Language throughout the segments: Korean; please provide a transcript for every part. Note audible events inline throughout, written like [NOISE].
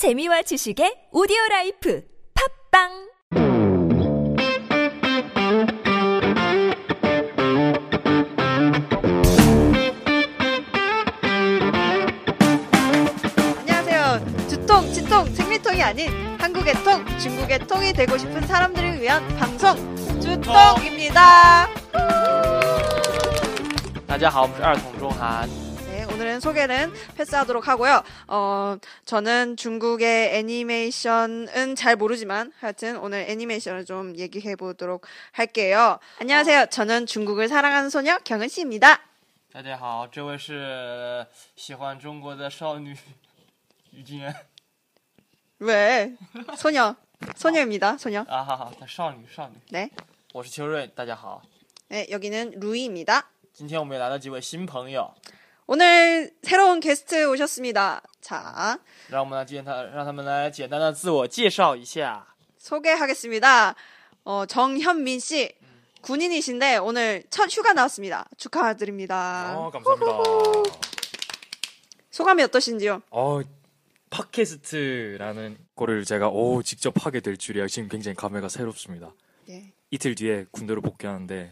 재미와 지식의 오디오 라이프 팝빵 안녕하세요. 두통, 치통, 생리통이 아닌 한국의 통, 중국의 통이 되고 싶은 사람들을 위한 방송 두통입니다. 大家好，我们是二筒中韩。 네, 오늘은 소개는 패스하도록 하고요. 어, 저는 중국의 애니메이션은 잘 모르지만 하여튼 오늘 애니메이션을 좀 얘기해 보도록 할게요. 안녕하세요. 저는 중국을 사랑하는 소녀 경은 씨입니다. 大家好，这位是喜欢中国的少女于静恩 왜? 소녀. 소녀입니다. 소녀. 啊，好好，少女少女， 네. 我是秋瑞，大家好。 네, 여기는 루이입니다. 今天我们也来了几位新朋友， 오늘 새로운 게스트 오셨습니다. 자, 让我们来见他，让他们来简单的自我介绍一下。 소개하겠습니다. 어, 정현민 씨. 군인이신데 오늘 첫 휴가 나왔습니다. 축하드립니다. 어, 감사합니다. 소감이 어떠신지요? 어, 팟캐스트라는 거를 제가 오, 직접 하게 될 줄이야. 지금 굉장히 감회가 새롭습니다. 예. 이틀 뒤에 군대로 복귀하는데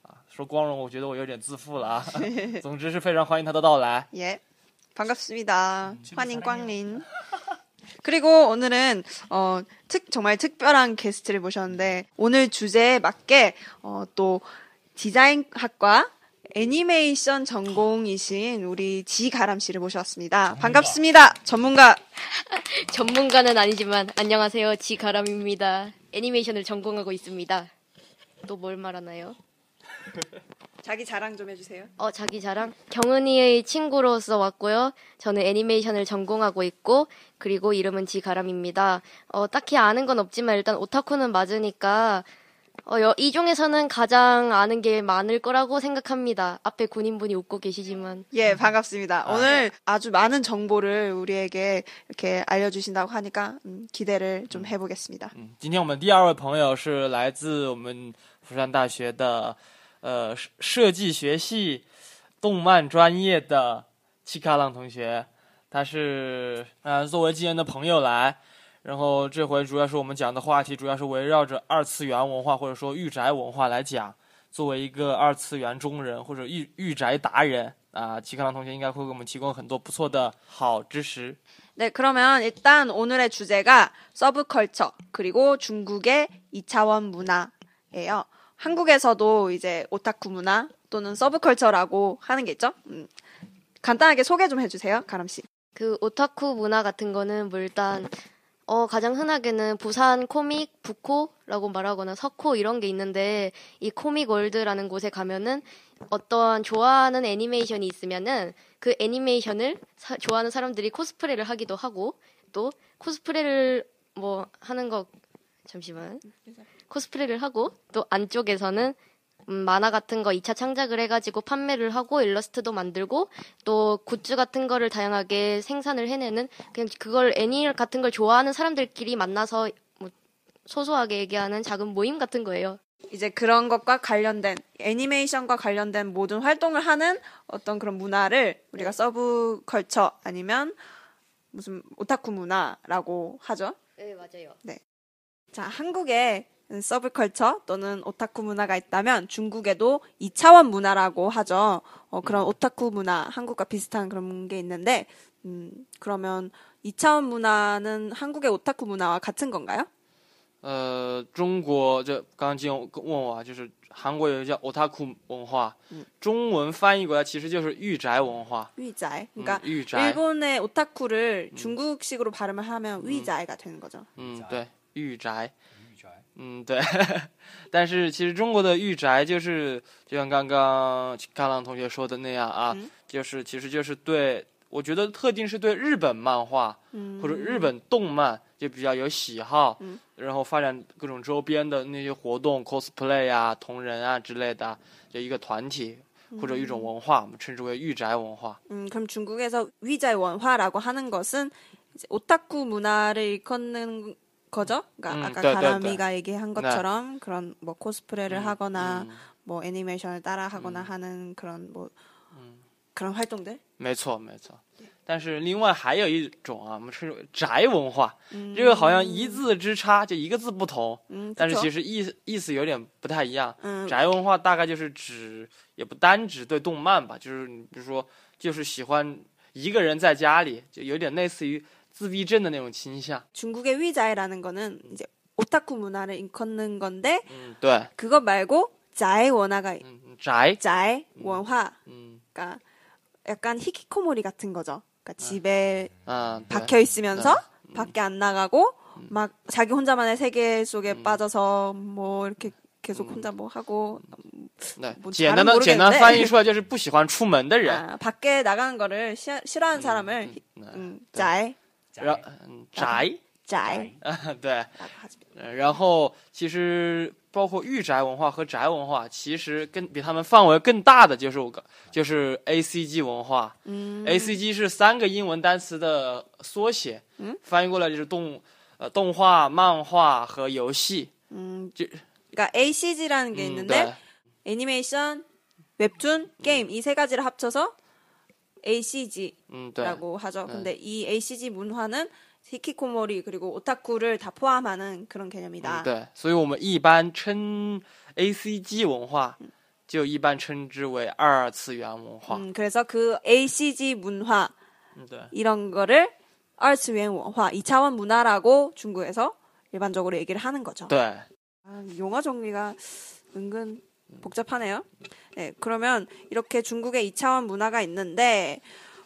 说光荣，我觉得我有点自负了啊。总之是非常欢迎他的到来。 예. [LAUGHS] 반갑습니다. 환인 꽝린. 그리고 오늘은 어, 특 정말 특별한 게스트를 모셨는데 오늘 주제에 맞게 어, 또 디자인학과 애니메이션 전공이신 우리 지가람 씨를 모셨습니다. 반갑습니다. 전문가. [LAUGHS] 전문가는 아니지만 안녕하세요 지가람입니다. 애니메이션을 전공하고 있습니다. 또 뭘 말하나요? [LAUGHS] 자기 자랑 좀 해주세요. 어 자기 자랑 경은이의 친구로서 왔고요. 저는 애니메이션을 전공하고 있고 그리고 이름은 지가람입니다. 어 딱히 아는 건 없지만 일단 오타쿠는 맞으니까 어, 여- 이 중에서는 가장 아는 게 많을 거라고 생각합니다. 앞에 군인분이 웃고 계시지만 예, 반갑습니다. 오늘 아주 많은 정보를 우리에게 이렇게 알려주신다고 하니까 음, 기대를 좀 해보겠습니다. 嗯，今天我们第二位朋友是来自我们釜山大学的 呃设设计学系动漫专业的七卡朗同学，他是呃作为纪恩的朋友来，然后这回主要是我们讲的话题主要是围绕着二次元文化或者说御宅文化来讲。作为一个二次元中人或者御御宅达人啊，七卡朗同学应该会给我们提供很多不错的好知识。 네, 그러면 일단 오늘의 주제가 서브컬처 그리고 중국의 2차원 문화예요. 한국에서도 이제 오타쿠 문화 또는 서브컬처라고 하는 게 있죠. 음, 간단하게 소개 좀 해주세요, 가람 씨. 그 오타쿠 문화 같은 거는 뭐 일단 어 가장 흔하게는 부산 코믹 부코라고 말하거나 서코 이런 게 있는데 이 코믹 월드라는 곳에 가면은 어떠한 좋아하는 애니메이션이 있으면은 그 애니메이션을 사- 좋아하는 사람들이 코스프레를 하기도 하고 또 코스프레를 뭐 하는 거 잠시만 코스프레를 하고 또 안쪽에서는 음, 만화 같은 거 2차 창작을 해가지고 판매를 하고 일러스트도 만들고 또 굿즈 같은 거를 다양하게 생산을 해내는 그냥 그걸 애니 같은 걸 좋아하는 사람들끼리 만나서 뭐 소소하게 얘기하는 작은 모임 같은 거예요. 이제 그런 것과 관련된 애니메이션과 관련된 모든 활동을 하는 어떤 그런 문화를 우리가 서브컬처 아니면 무슨 오타쿠 문화라고 하죠. 네 맞아요. 자, 한국에 서브컬처 또는 오타쿠 문화가 있다면 중국에도 2차원 문화라고 하죠. 어, 그런 오타쿠 문화, 한국과 비슷한 그런 게 있는데, 음, 그러면 2차원 문화는 한국의 오타쿠 문화와 같은 건가요? 呃，中国这刚刚金问我啊，就是韩国有一个叫 otaku 文化，中文翻译过来其实就是御宅文化。 위자이. 嗯 그러니까 ，御宅， 일본의 오타쿠를 중국식으로 발음을 하면 위자이가 되는 거죠. 嗯，对，御 宅，嗯，对。[LAUGHS] 但是其实中国的御宅就是，就像刚刚卡朗同学说的那样啊，嗯就是其实就是对 我觉得特定是对日本漫画或者日本动漫就比较有喜好，嗯然后发展各种周边的那些活动，cosplay 啊、同人啊之类的，就一个团体或者一种文化，我们称之为御宅文化。 음, 그럼 중국에서 위자의 원화라고 하는 것은 이제 오타쿠 문화를 일컫는 거죠? 그러니까 음, 아까 네, 네, 가람이가 얘기한 것처럼 그런 뭐 코스프레를 음, 하거나 음. 뭐 애니메이션을 따라하거나 하는 그런 뭐 그런 활동들. 没错，没错。但是另外还有一种啊，我们称之为宅文化，这个好像一字之差，就一个字不同， 음, 但是 그쵸? 其实意思意思有点不太一样。嗯宅文化大概就是指，也不单指对动漫吧，就是你比如说，就是喜欢一个人在家里，就有点类似于 自闭症的那种倾向。 중국의 위자이라는 거는 이제 오타쿠 문화를 일컫는 건데 嗯，对， 그거 말고 자의 원화가 嗯，宅， 자의 원화 嗯 그러니까 약간 히키코모리 같은 거죠. 그러니까 집에 嗯，对 박혀 있으면서 밖에 안 나가고 막 자기 혼자만의 세계 속에 빠져서 뭐 이렇게 계속 혼자 뭐 하고 对， 뭐 简 잘은 单的简单 모르겠는데 翻译出来就是不喜欢出门的人。 아, 밖에 나가는 거를 시, 싫어하는 사람을 네. 음, 자이 然嗯宅， 자이 [LAUGHS] 对， 라고 하죠. 呃然后其实包括御宅文化和宅文化，其实更比他们范围更大的就是我刚就是 A C G 文化。嗯 A C G 是三个英文单词的缩写，嗯翻译过来就是动呃动画、漫画和游戏。 음, 저- 그러니까 ACG라는 게 嗯， 있는데 对， 애니메이션, 웹툰, 게임 이 세 가지를 합쳐서 ACG라고 嗯对， 하죠. 네. 근데 이 ACG 문화는 히키코모리 그리고 오타쿠를 다 포함하는 그런 개념이다. 嗯对，所以我们一般称 A C G 文化，就一般称之为二次元文化。 음, 그래서 그 ACG 문화 嗯，对， 이런 거를二次元 원화, 2차원 문화라고 중국에서 일반적으로 얘기를 하는 거죠. 对， 아, 용어 정리가 은근 복잡하네요. 네, 그러면 이렇게 중국의 2차원 문화가 있는데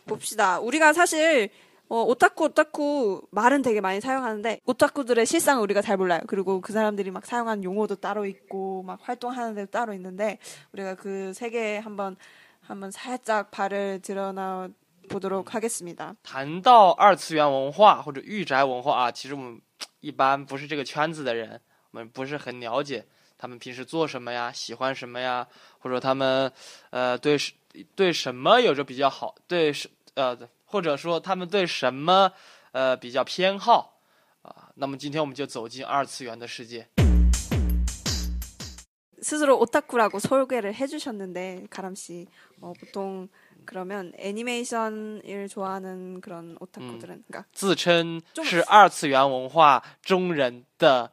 봅시다. 우리가 사실 어, 오타쿠 오타쿠 말은 되게 많이 사용하는데 오타쿠들의 실상을 우리가 잘 몰라요. 그리고 그 사람들이 막 사용한 용어도 따로 있고 막 활동하는 데도 따로 있는데 우리가 그 세계에 한번 한번 살짝 발을 드러나 보도록 하겠습니다. 谈到二次元文化或者御宅文化啊，其实我们一般不是这个圈子的人，我们不是很了解 他们平时做什么呀，喜欢什么呀，或者他们呃对什对什么有着比较好，对是呃或者说他们对什么呃比较偏好啊。那么今天我们就走进二次元的世界。 스스로 오타쿠라고 소개를 해주셨는데 가람 씨 어, 보통 그러면 애니메이션을 좋아하는 그런 오타쿠들은 그러니까 自称中是二次元文化中人的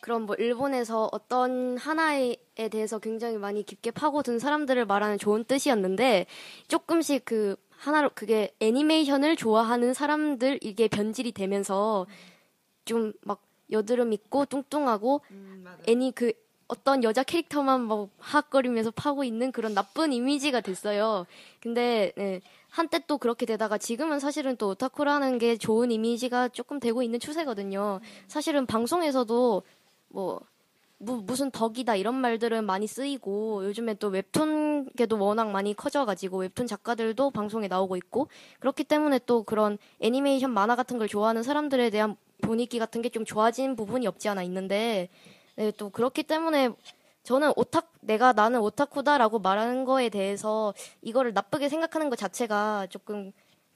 그런 뭐 일본에서 어떤 하나에 대해서 굉장히 많이 깊게 파고든 사람들을 말하는 좋은 뜻이었는데 조금씩 그 하나로 그게 애니메이션을 좋아하는 사람들 이게 변질이 되면서 좀 막 여드름 있고 뚱뚱하고 애니 그 어떤 여자 캐릭터만 뭐 하악거리면서 파고 있는 그런 나쁜 이미지가 됐어요. 근데 네, 한때 또 그렇게 되다가 지금은 사실은 또 오타쿠라는 게 좋은 이미지가 조금 되고 있는 추세거든요. 사실은 방송에서도 뭐 무, 무슨 덕이다 이런 말들은 많이 쓰이고 요즘에 또 웹툰계도 워낙 많이 커져가지고 웹툰 작가들도 방송에 나오고 있고 그렇기 때문에 또 그런 애니메이션 만화 같은 걸 좋아하는 사람들에 대한 분위기 같은 게 좀 좋아진 부분이 없지 않아 있는데 네, 또 그렇기 때문에 저는 오타 내가 나는 오타쿠다라고 말하는 거에 대해서 이거를 나쁘게 생각하는 것 자체가 조금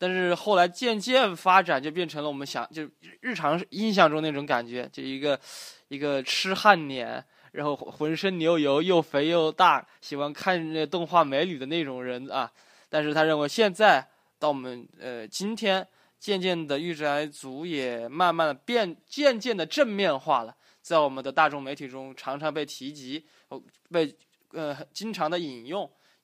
但是后来渐渐发展，就变成了我们想就日常印象中那种感觉，就一个一个痴汉脸，然后浑身牛油，又肥又大，喜欢看那动画美女的那种人啊。但是他认为现在到我们呃今天，渐渐的御宅族也慢慢的变，渐渐的正面化了，在我们的大众媒体中常常被提及，被呃经常的引用，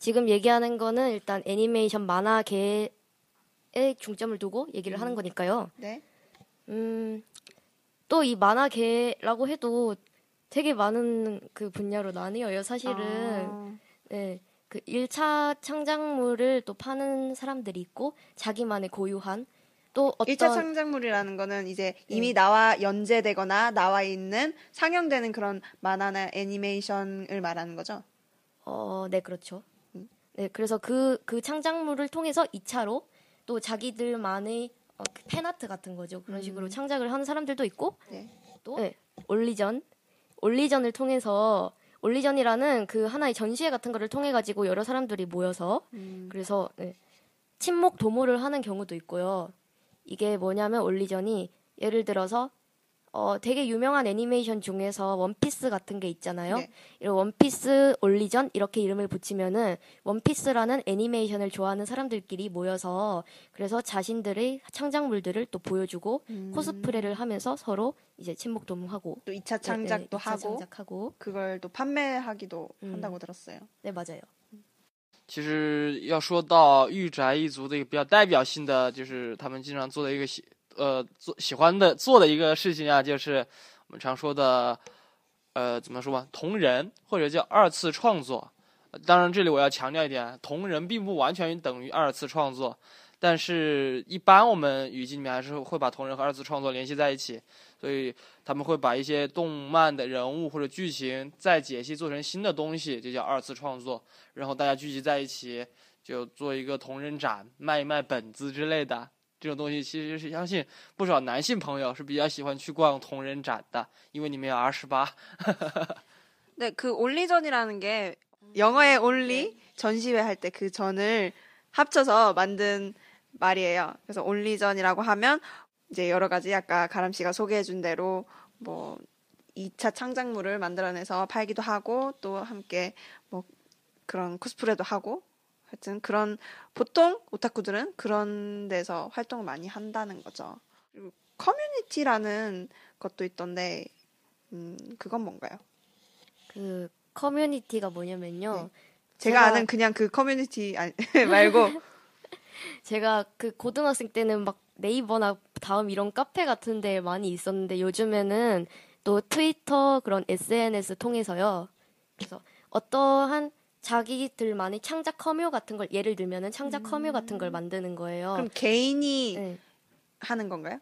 지금 얘기하는 거는 일단 애니메이션 만화계에 중점을 두고 얘기를 하는 거니까요. 네. 음, 또 이 만화계라고 해도 되게 많은 그 분야로 나뉘어요. 사실은 아, 네, 그 1차 창작물을 또 파는 사람들이 있고 자기만의 고유한 또 어떤 1차 창작물이라는 거는 이제 네. 이미 나와 연재되거나 나와 있는 상영되는 그런 만화나 애니메이션을 말하는 거죠. 어, 네, 그렇죠. 음. 네, 그래서 그, 그 창작물을 통해서 2차로 또 자기들만의 어, 그 팬아트 같은 거죠. 그런 식으로 창작을 하는 사람들도 있고, 음. 네. 또, 네, 올리전. 올리전을 통해서, 올리전이라는 그 하나의 전시회 같은 거를 통해 가지고 여러 사람들이 모여서, 음. 그래서, 네, 친목 도모를 하는 경우도 있고요. 이게 뭐냐면 올리전이 예를 들어서, 어, 되게 유명한 애니메이션 중에서 원피스 같은 게 있잖아요. 네. 이런 원피스 올리전 이렇게 이름을 붙이면은 원피스라는 애니메이션을 좋아하는 사람들끼리 모여서 그래서 자신들의 창작물들을 또 보여주고 음. 코스프레를 하면서 서로 이제 친목 도모하고 또 2차 네, 창작도 네, 2차 하고 창작하고 그걸 또 판매하기도 음. 한다고 들었어요. 네 맞아요. 其实要说到御宅一族的一个比较代表性的，就是他们经常做的一个喜 呃做喜欢的做的一个事情啊，就是我们常说的呃怎么说吧，同人或者叫二次创作。当然，这里我要强调一点，同人并不完全等于二次创作，但是一般我们语境里面还是会把同人和二次创作联系在一起，所以他们会把一些动漫的人物或者剧情再解析做成新的东西，就叫二次创作。然后大家聚集在一起，就做一个同人展，卖一卖本子之类的。 这种东西其实是相信不少男性朋友是比较喜欢去逛同人展的，因为里面有 R 十八。 네, 그 올리전이라는 게 영어의 [LAUGHS] 올리 전시회 할 때 그 전을 합쳐서 만든 말이에요. 그래서 올리전이라고 하면 이제 여러 가지 아까 가람 씨가 소개해 준 대로 뭐 2차 창작물을 만들어내서 팔기도 하고 또 함께 뭐 그런 코스프레도 하고 하여튼 그런 보통 오타쿠들은 그런 데서 활동을 많이 한다는 거죠. 그리고 커뮤니티라는 것도 있던데 음, 그건 뭔가요? 그 커뮤니티가 뭐냐면요. 제가 제가- 아는 그냥 그 커뮤니티 아니, [LAUGHS] 말고 [LAUGHS] 제가 그 고등학생 때는 막 네이버나 다음 이런 카페 같은 데 많이 있었는데 요즘에는 또 트위터 그런 SNS 통해서요. 그래서 어떠한 자기들만의 창작 커뮤 같은 걸 예를 들면은 창작 커뮤 같은 걸 만드는 거예요. 그럼 개인이 네. 하는 건가요?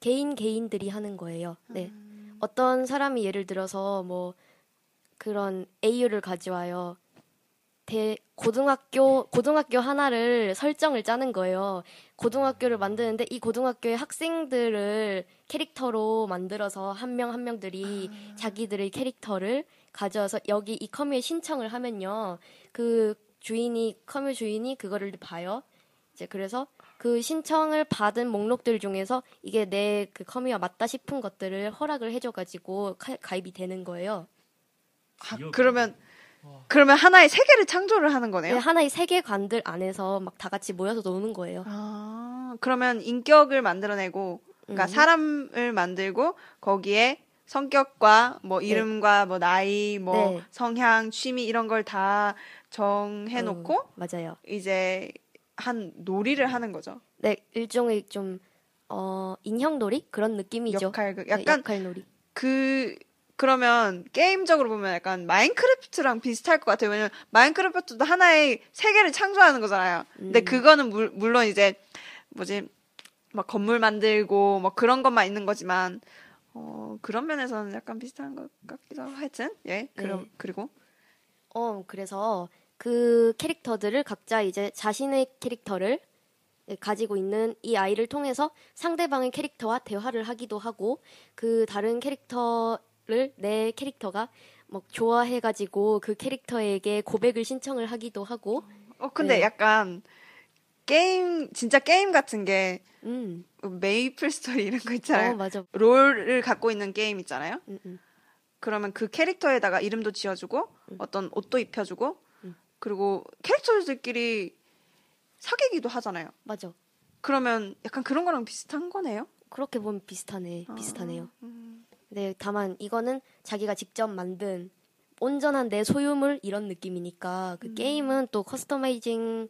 개인 개인들이 하는 거예요. 네. 어떤 사람이 예를 들어서 뭐 그런 AU를 가져와요. 대 고등학교 고등학교 하나를 설정을 짜는 거예요. 고등학교를 만드는데 이 고등학교의 학생들을 캐릭터로 만들어서 한 명한 명들이 자기들의 캐릭터를 가져와서 여기 이 커뮤에 신청을 하면요. 그 주인이 커뮤 주인이 그거를 봐요. 이제 그래서 그 신청을 받은 목록들 중에서 이게 내그 커뮤와 맞다 싶은 것들을 허락을 해줘가지고 가, 가입이 되는 거예요. 아, 그러면 그러면 하나의 세계를 창조를 하는 네, 거네요. 하나의 세계관들 안에서 막 다 같이 모여서 노는 거예요. 아 아, 그러면 인격을 만들어내고, 그러니까 음. 사람을 만들고 거기에 성격과 뭐 이름과 뭐 나이, 뭐 네. 성향, 취미 이런 걸 다 정해놓고 음, 맞아요. 이제 한 놀이를 하는 거죠. 네, 일종의 좀 어, 인형놀이 그런 느낌이죠. 역할 그 네, 약간 역할놀이. 그 그러면 게임적으로 보면 약간 마인크래프트랑 비슷할 것 같아요. 왜냐면 마인크래프트도 하나의 세계를 창조하는 거잖아요. 근데 음. 그거는 물, 물론 이제 뭐지 막 건물 만들고 뭐 그런 것만 있는 거지만 어 그런 면에서는 약간 비슷한 것 같기도 하고 하여튼 예 그럼 네. 그리고 어, 그래서 그 캐릭터들을 각자 이제 자신의 캐릭터를 가지고 있는 이 아이를 통해서 상대방의 캐릭터와 대화를 하기도 하고 그 다른 캐릭터를 내 캐릭터가 뭐 좋아해가지고 그 캐릭터에게 고백을 신청을 하기도 하고 어 근데 네. 약간 게임 진짜 게임 같은 게 음, 메이플 스토리 이런 거 있잖아요. 맞아, 롤을 갖고 있는 게임 있잖아요. 음, 음. 그러면 그 캐릭터에다가 이름도 지어주고 어떤 옷도 입혀주고 음. 그리고 캐릭터들끼리 사귀기도 하잖아요. 맞아. 그러면 약간 그런 거랑 비슷한 거네요. 그렇게 보면 비슷하네, 비슷하네요. 음. 네, 다만 이거는 자기가 직접 만든 온전한 내 소유물 이런 느낌이니까 그 게임은 또 커스터마이징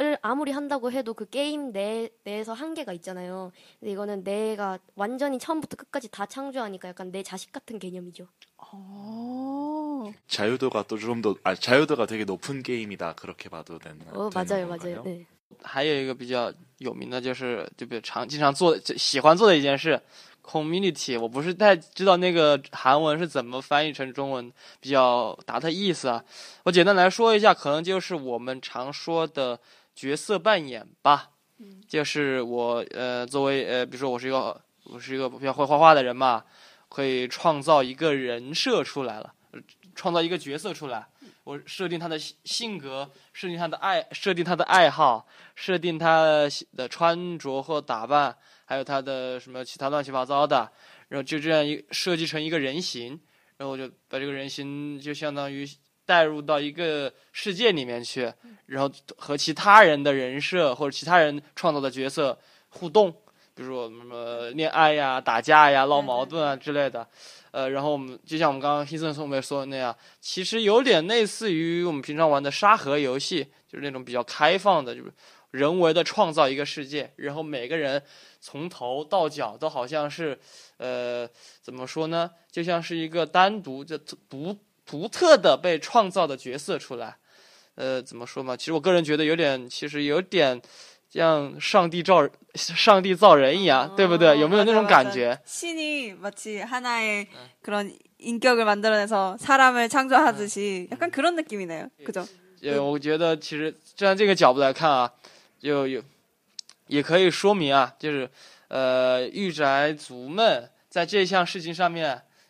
을 아무리 한다고 해도 그 게임 내, 내에서 한계가 있잖아요. 근데 이거는 내가 완전히 처음부터 끝까지 다 창조하니까 약간 내 자식 같은 개념이죠. 어. 자유도가 또 좀 더, 아, 자유도가 되게 높은 게임이다. 그렇게 봐도 되는. 어, 되는 맞아요, 건가요? 맞아요. 네. 还有一个比较有名的就是，就比如常经常做就喜欢做的一件事，community。我不是太知道那个韩文是怎么翻译成中文比较达的意思啊。我简单来说一下，可能就是我们常说的 角色扮演吧。就是我呃，作为呃，比如说我是一个我是一个比较会画画的人嘛，可以创造一个人设出来了，呃创造一个角色出来。我设定他的性性格，设定他的爱，设定他的爱好，设定他的穿着或打扮，还有他的什么其他乱七八糟的，然后就这样一设计成一个人形，然后我就把这个人形就相当于带入到一个世界里面去，然后和其他人的人设或者其他人创造的角色互动，比如说什么恋爱呀、打架呀、闹矛盾啊之类的。呃，然后我们就像我们刚刚黑森松梅说的那样，其实有点类似于我们平常玩的沙盒游戏，就是那种比较开放的，就是人为的创造一个世界，然后每个人从头到脚都好像是，呃，怎么说呢？就像是一个单独就独独特的被创造的角色出来。呃，怎么说嘛？其实我个人觉得有点，其实有点像上帝造上帝造人一样，对不对？有没有那种感觉？ 신이 마치 하나의 그런 인격을 만들어내서 사람을 창조하듯이 약간 그런 느낌이네요. 그죠? 呃，我觉得其实站在这个角度来看啊，就有也可以说明啊，就是呃，御宅族们在这项事情上面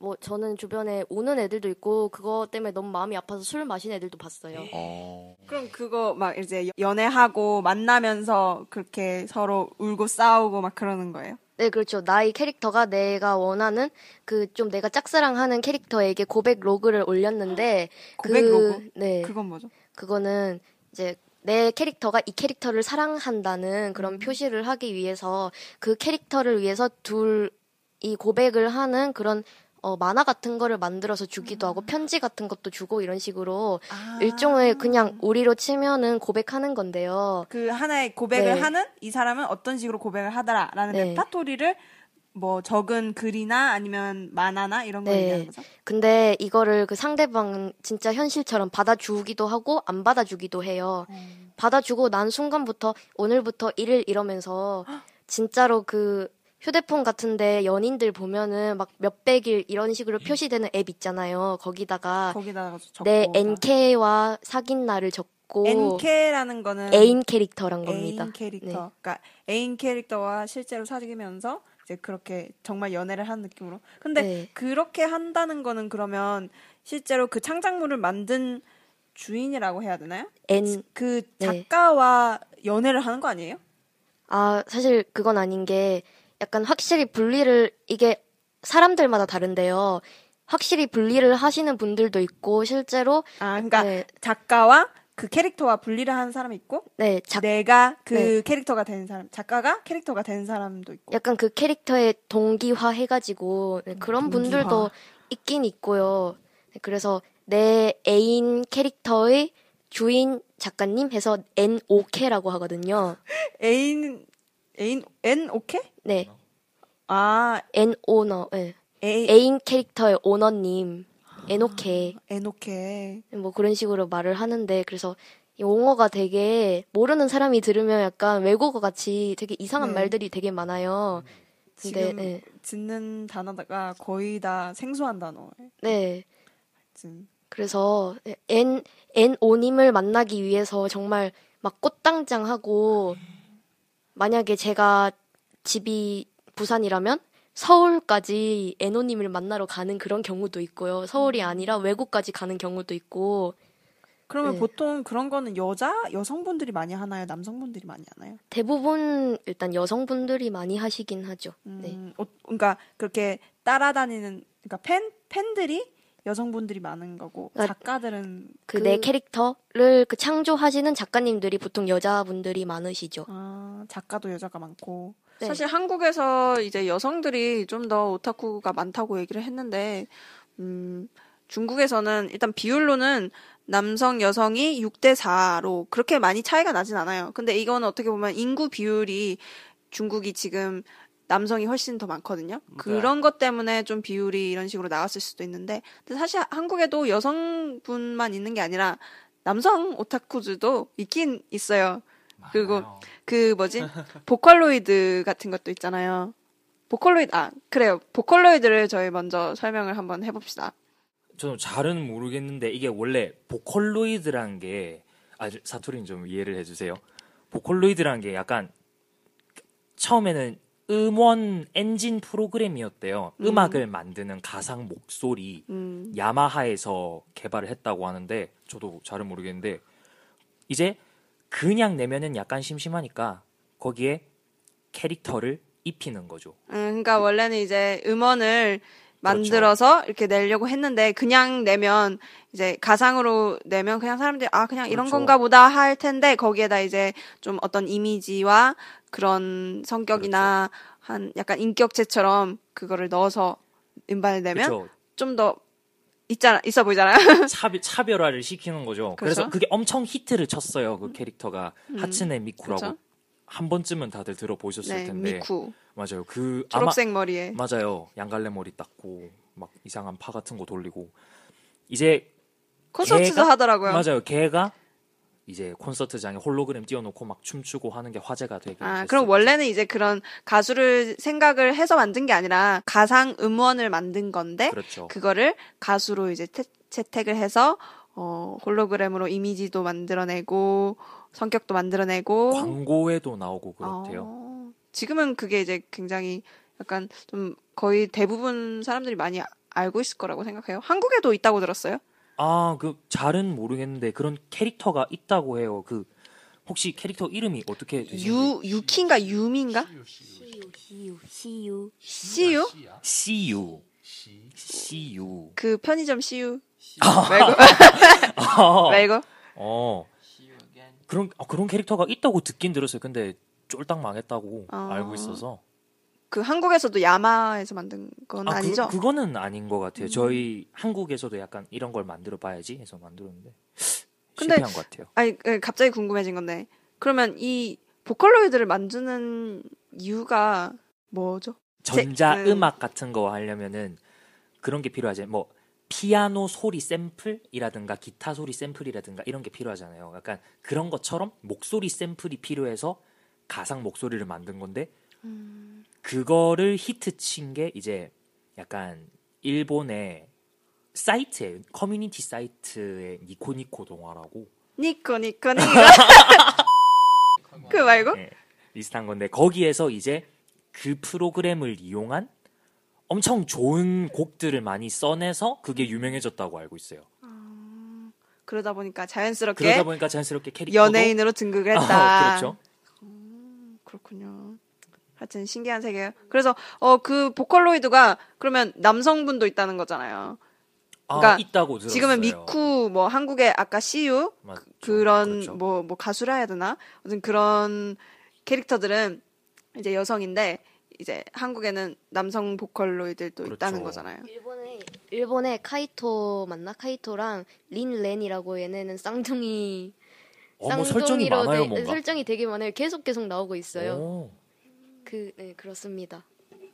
뭐 저는 주변에 우는 애들도 있고 그거 때문에 너무 마음이 아파서 술 마신 애들도 봤어요. 어. 그럼 그거 막 이제 연애하고 만나면서 그렇게 서로 울고 싸우고 막 그러는 거예요? 네, 그렇죠. 나의 캐릭터가 내가 원하는 그 좀 내가 짝사랑하는 캐릭터에게 고백 로그를 올렸는데 [GASPS] 고백 그, 로그? 네. 그건 뭐죠? 그거는 이제 내 캐릭터가 이 캐릭터를 사랑한다는 그런 표시를 하기 위해서 그 캐릭터를 위해서 둘 이 고백을 하는 그런 어, 만화 같은 거를 만들어서 주기도 하고 편지 같은 것도 주고 이런 식으로 아. 일종의 그냥 우리로 치면은 고백하는 건데요. 그 하나의 고백을 네. 하는 이 사람은 어떤 식으로 고백을 하더라라는 네. 레파토리를 뭐 적은 글이나 아니면 만화나 이런 거 네. 얘기하는 거죠? 근데 이거를 그 상대방은 진짜 현실처럼 받아주기도 하고 안 받아주기도 해요. 받아주고 난 순간부터 오늘부터 일일 이러면서 진짜로 그 휴대폰 같은데 연인들 보면은 막 몇백일 이런 식으로 표시되는 앱 있잖아요. 거기다가 거기다가 적고 내 NK와 사귄 날을 적고 NK라는 거는 애인 캐릭터란 겁니다. 애인 캐릭터. 네. 그러니까 애인 캐릭터와 실제로 사귀면서 이제 그렇게 정말 연애를 하는 느낌으로. 근데 네. 그렇게 한다는 거는 그러면 실제로 그 창작물을 만든 주인이라고 해야 되나요? N 그 네. 작가와 연애를 하는 거 아니에요? 아, 사실 그건 아닌 게 약간 확실히 분리를 이게 사람들마다 다른데요. 확실히 분리를 하시는 분들도 있고 실제로 아, 그러니까 네, 작가와 그 캐릭터와 분리를 하는 사람이 있고 네, 작, 내가 그 네. 캐릭터가 되는 사람, 작가가 캐릭터가 되는 사람도 있고. 약간 그 캐릭터에 동기화 해가지고 네, 그런 동기화. 분들도 있긴 있고요. 네, 그래서 내 애인 캐릭터의 주인 작가님 해서 NOK라고 하거든요. [LAUGHS] 애인 애인 N 오케? 네, 아, N 오너, 네. 애 애인 캐릭터의 오너님. N 오케. 뭐 그런 식으로 말을 하는데 그래서 이 용어가 되게 모르는 사람이 들으면 약간 외국어 같이 되게 이상한 네. 말들이 되게 많아요. 근데 지금 네, 듣는 단어가 거의 다 생소한 단어예요. 네. 지금. 그래서 N N 오님을 만나기 위해서 정말 막 꽃당장하고 만약에 제가 집이 부산이라면 서울까지 N오님을 만나러 가는 그런 경우도 있고요. 서울이 아니라 외국까지 가는 경우도 있고 그러면 네. 보통 그런 거는 여자 여성분들이 많이 하나요? 남성분들이 많이 하나요? 대부분 일단 여성분들이 많이 하시긴 하죠. 네. 음, 어, 그러니까 그렇게 따라다니는 그러니까 팬 팬들이 여성분들이 많은 거고 그러니까 작가들은 그내 캐릭터를 그 창조하시는 작가님들이 보통 여자분들이 많으시죠. 아, 작가도 여자가 많고 네. 사실 한국에서 이제 여성들이 좀 더 오타쿠가 많다고 얘기를 했는데 음, 중국에서는 일단 비율로는 남성 여성이 6대 4로 그렇게 많이 차이가 나진 않아요. 근데 이거는 어떻게 보면 인구 비율이 중국이 지금 남성이 훨씬 더 많거든요. 그런 것 때문에 좀 비율이 이런 식으로 나왔을 수도 있는데, 근데 사실 한국에도 여성분만 있는 게 아니라 남성 오타쿠들도 있긴 있어요. 그리고 그 뭐지 보컬로이드 같은 것도 있잖아요. 보컬로이드 아 그래요. 보컬로이드를 저희 먼저 설명을 한번 해봅시다. 저는 잘은 모르겠는데 이게 원래 보컬로이드라는 게 아, 사투리는 좀 이해를 해주세요. 보컬로이드라는 게 약간 처음에는 음원 엔진 프로그램이었대요. 음. 악을 만드는 가상 목소리 음, 야마하에서 개발을 했다고 하는데 저도 잘은 모르겠는데 이제 그냥 내면은 약간 심심하니까 거기에 캐릭터를 입히는 거죠. 음, 그러니까 원래는 이제 음원을 만들어서 이렇게 내려고 했는데 그냥 내면 이제 가상으로 내면 그냥 사람들이 아 그냥 이런 그렇죠. 건가 보다 할 텐데 거기에다 이제 좀 어떤 이미지와 그런 성격이나 한 약간 인격체처럼 그거를 넣어서 음반을 내면 그렇죠. 좀더 있잖아 있어 보이잖아요. [LAUGHS] 차별, 차별화를 시키는 거죠. 그래서 그렇죠. 그게 엄청 히트를 쳤어요. 그 캐릭터가 하츠네 미쿠라고 그렇죠. 한 번쯤은 다들 들어보셨을 네, 텐데 미쿠 맞아요. 그 초록색 머리에 아마 맞아요. 양갈래 머리 닦고 막 이상한 파 같은 거 돌리고 이제 콘서트도 걔가- 하더라고요. 맞아요. 걔가 이제 콘서트장에 홀로그램 띄워놓고 막 춤추고 하는 게 화제가 되게 아, 됐었죠. 그럼 원래는 이제 그런 가수를 생각을 해서 만든 게 아니라 가상 음원을 만든 건데 그렇죠. 그거를 가수로 이제 태, 채택을 해서 어, 홀로그램으로 이미지도 만들어내고 성격도 만들어내고 광고에도 나오고 그렇대요. 어, 지금은 그게 이제 굉장히 약간 좀 거의 대부분 사람들이 많이 아- 알고 있을 거라고 생각해요. 한국에도 있다고 들었어요. 아, 그 잘은 모르겠는데 그런 캐릭터가 있다고 해요. 그 혹시 캐릭터 이름이 어떻게 되시는지? 유 유키인가 유미인가? 시유, 시유. 시유? CU. CU. 그 편의점 시유 아. 말고 [LAUGHS] 말고 어. 그런 아, 그런 캐릭터가 있다고 듣긴 들었어요. 근데 쫄딱 망했다고 아. 알고 있어서. 그 한국에서도 야마에서 만든 건 아, 아, 니죠 그, 그거는 아닌 것 같아요. 저희 한국에서도 약간 이런 걸 만들어 봐야지 해서 만들었는데 근데- 실패한 것 같아요. 아니 그, 갑자기 궁금해진 건데 그러면 이 보컬로이드를 만드는 이유가 뭐죠? 전자 제- 음. 음악 같은 거 하려면은 그런 게 필요하지. 뭐 피아노 소리 샘플이라든가 기타 소리 샘플이라든가 이런 게 필요하잖아요. 약간 그런 것처럼 목소리 샘플이 필요해서 가상 목소리를 만든 건데 그거를 히트 친 게 이제 약간 일본의 사이트에 커뮤니티 사이트의 니코니코 동화라고 니코 니코 니코 [LAUGHS] 그 말고 예, 비슷한 건데 거기에서 이제 그 프로그램을 이용한 엄청 좋은 곡들을 많이 써내서 그게 유명해졌다고 알고 있어요. 그러다 보니까 자연스럽게 그러다 보니까 자연스럽게 캐릭터도 연예인으로 등극을 했다. 아, [LAUGHS] 그렇죠. 그렇군요. 하여튼 신기한 세계예요. 그래서 어 그 보컬로이드가 그러면 남성분도 있다는 거잖아요. 아, 그러니까 있다고 들었어요. 지금은 미쿠 뭐 한국의 아까 CU 맞죠. 그런 그렇죠. 뭐뭐 가수라 해야 되나? 아무튼 그런 캐릭터들은 이제 여성인데 이제 한국에는 남성 보컬로이들도 그렇죠. 있다는 거잖아요. 일본에 일본의 카이토 맞나? 카이토랑 린 렌이라고 얘네는 쌍둥이 어, 뭐 설정이 쌍둥이로 많아요, 돼- 뭔가. 설정이 되게 많아요. 계속 계속 나오고 있어요. 오, 그 네, 그렇습니다.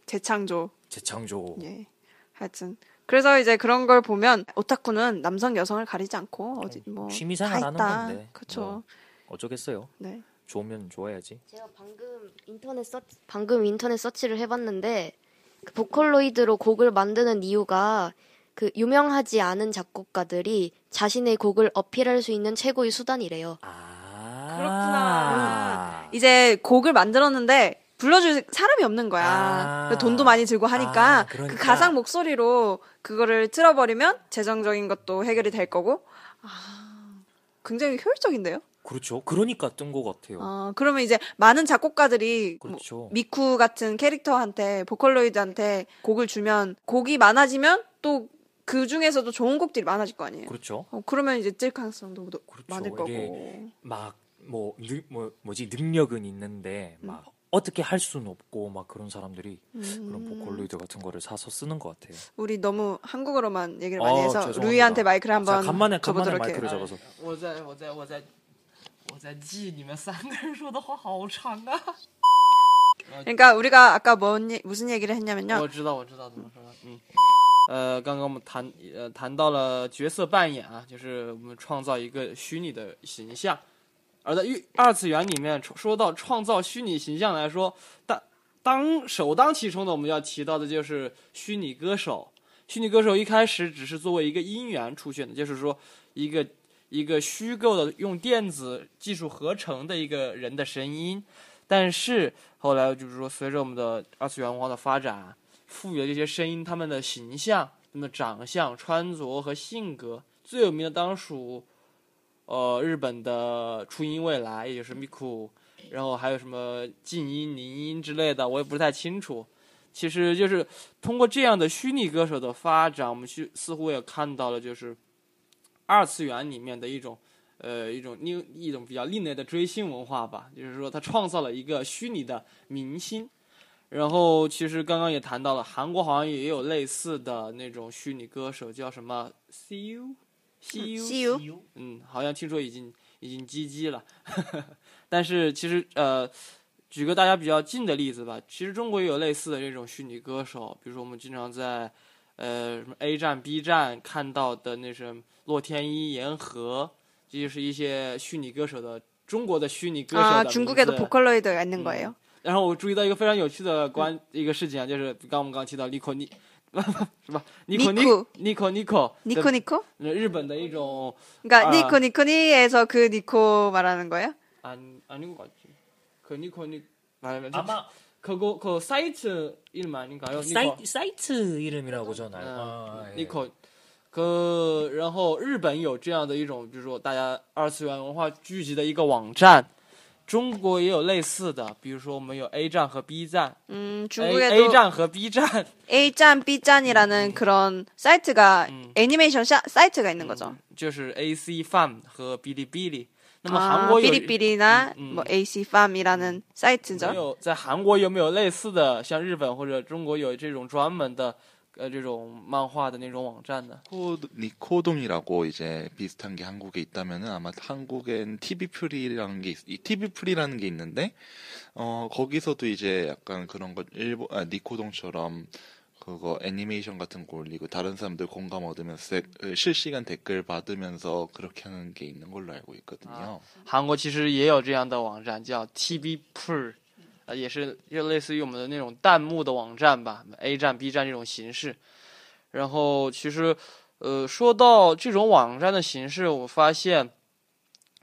재창조. 재창조. 예. 하여튼 그래서 이제 그런 걸 보면 오타쿠는 남성 여성을 가리지 않고 어디 뭐 취미생활 다 하는 있다. 건데. 그렇죠. 뭐 어쩌겠어요. 네. 좋으면 좋아야지. 제가 방금 인터넷 서 방금 인터넷 서치를 해봤는데 그 보컬로이드로 곡을 만드는 이유가 그 유명하지 않은 작곡가들이 자신의 곡을 어필할 수 있는 최고의 수단이래요. 아. 그렇구나. 이제 곡을 만들었는데 불러줄 사람이 없는 거야. 아. 돈도 많이 들고 하니까 아, 그러니까. 그 가상 목소리로 그거를 틀어버리면 재정적인 것도 해결이 될 거고. 아, 굉장히 효율적인데요? 그렇죠. 그러니까 뜬 것 같아요. 아, 그러면 이제 많은 작곡가들이 뭐 그렇죠. 미쿠 같은 캐릭터한테 보컬로이드한테 곡을 주면 곡이 많아지면 또 그 중에서도 좋은 곡들이 많아질 거 아니에요. 그렇죠. 어, 그러면 이제 뜰 가능성도 더 그렇죠. 많을 거고. 막뭐뭐 뭐지 능력은 있는데 음. 막 어떻게 할 수는 없고 막 그런 사람들이 음. 그런 보컬로이드 같은 거를 사서 쓰는 것 같아요. 우리 너무 한국어로만 얘기를 많이 어, 해서 죄송합니다. 루이한테 마이크를 한번 자, 간만에 간만에 줘보도록 마이크를 해요. 잡아서 我在我在我在我在记你们三个人说的话好长啊！ 그러니까 우리가 아까 뭔 얘- 무슨 얘기를 했냐면요. 我知道，我知道怎么说了。嗯，呃，刚刚我们谈呃谈到了角色扮演啊，就是我们创造一个虚拟的形象。 而在二二次元里面，说到创造虚拟形象来说，当当首当其冲的，我们要提到的就是虚拟歌手。虚拟歌手一开始只是作为一个音源出现的，就是说一个一个虚构的用电子技术合成的一个人的声音。但是后来就是说，随着我们的二次元文化的发展，赋予了这些声音他们的形象、他们的长相、穿着和性格。最有名的当属，呃，日本的初音未来，也就是 Miku，然后还有什么静音、凝音之类的，我也不太清楚。其实就是通过这样的虚拟歌手的发展，我们去似乎也看到了，就是二次元里面的一种呃一种另一种比较另类的追星文化吧，就是说他创造了一个虚拟的明星。然后其实刚刚也谈到了，韩国好像也有类似的那种虚拟歌手，叫什么 CU CU CU 嗯，好像听说已经已经击击了，[LAUGHS] 但是其实呃，举个大家比较近的例子吧，其实中国也有类似的这种虚拟歌手，比如说我们经常在呃什么 A 站、B 站看到的那种洛天依、言和，这就是一些虚拟歌手的中国的虚拟歌手 아 的 중국에도 名字 보컬로이드가 있는 거예요. 然后我注意到一个非常有趣的关、一个事情啊，就是刚我们刚提到 Nico 尼，是吧？Nico Nico Nico Nico 니코 니코? 日本的一种 그러니까 아. 니코 니코니에서 그 니코 말하는 거예요? 아니 아닌 것 같지. 그 니코 니 말하면 아마 그거 그 사이트 이름 아닌가요? 니코. 사이트, 사이트 이름이라고 저는 알고. 嗯 아, 예. ，Nico。可然后日本有这样的一种，比如说大家二次元文化聚集的一个网站， 中国也有类似的，比如说我们有 A 站和 B 站 음, ，A 중국에도 A 站和 B 站， A站, B站이라는 그런 사이트가 음. 애니메이션 사, 사이트가 있는 거죠. 就是 AC Fan 和哔哩哔哩。那么 아, 韩国有 삐리삐리나 嗯嗯 뭐 AC Farm이라는 没 사이트죠. 有在韩国有没有类似的，像日本或者中国有这种专门的呃 这种漫画的那种网站呢？ 코- 니코동이라고 이제 비슷한 게 한국에 있다면은 아마 한국엔 TV 프리라는 게 있, 이 TV 프리라는 게 있는데 어 거기서도 이제 약간 그런 것 일본 아, 니코동처럼 그거 애니메이션 같은 거 올리고 다른 사람들 공감 얻으면서 세- 그 실시간 댓글 받으면서 그렇게 하는 게 있는 걸로 알고 있거든요. 韩国其实也有这样的网站，叫 TV Pur， 也是就类似于我们的那种弹幕的网站吧，A 站、B 站这种形式。然后其实，呃，说到这种网站的形式，我发现，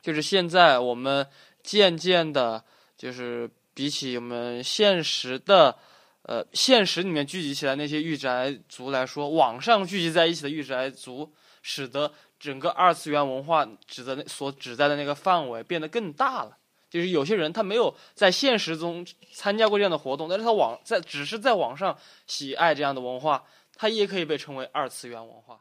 就是现在我们渐渐的，就是比起我们现实的，呃，现实里面聚集起来那些御宅族来说，网上聚集在一起的御宅族，使得整个二次元文化指的那所指在的那个范围变得更大了。就是有些人他没有在现实中参加过这样的活动，但是他网在只是在网上喜爱这样的文化，他也可以被称为二次元文化。